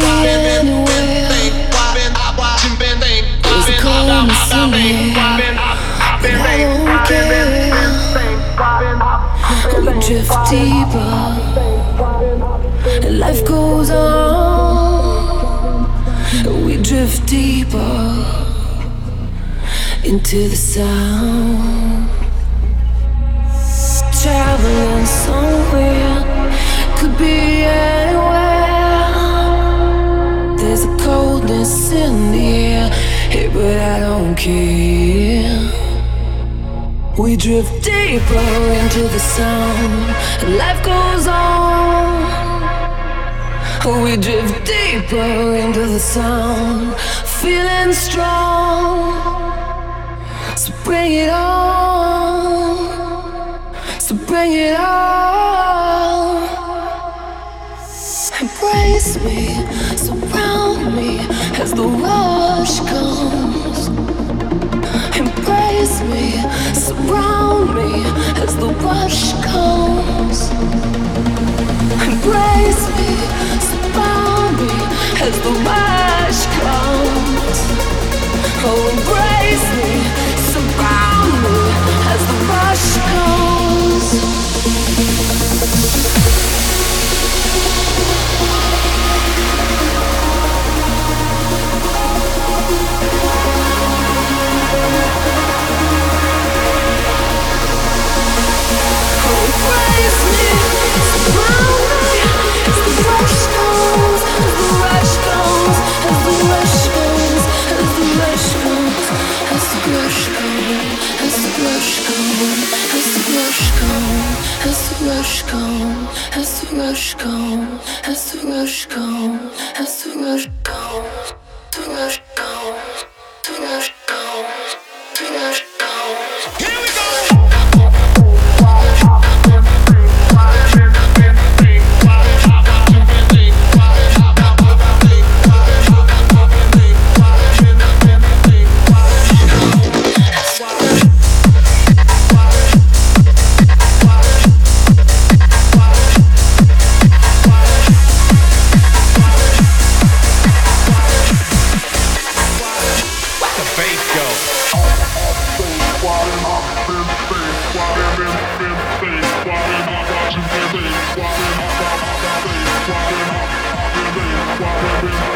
and I don't care. We drift deeper, and life goes on. We drift deeper into the sound. We drift deeper into the sound, and life goes on. We drift deeper into the sound, feeling strong. So bring it on, so bring it on. Embrace me, surround me as the rush comes. Surround me as the rush comes. Zuckerstrom, Zuckerstrom, Zuckerstrom, Zuckerstrom. Guarda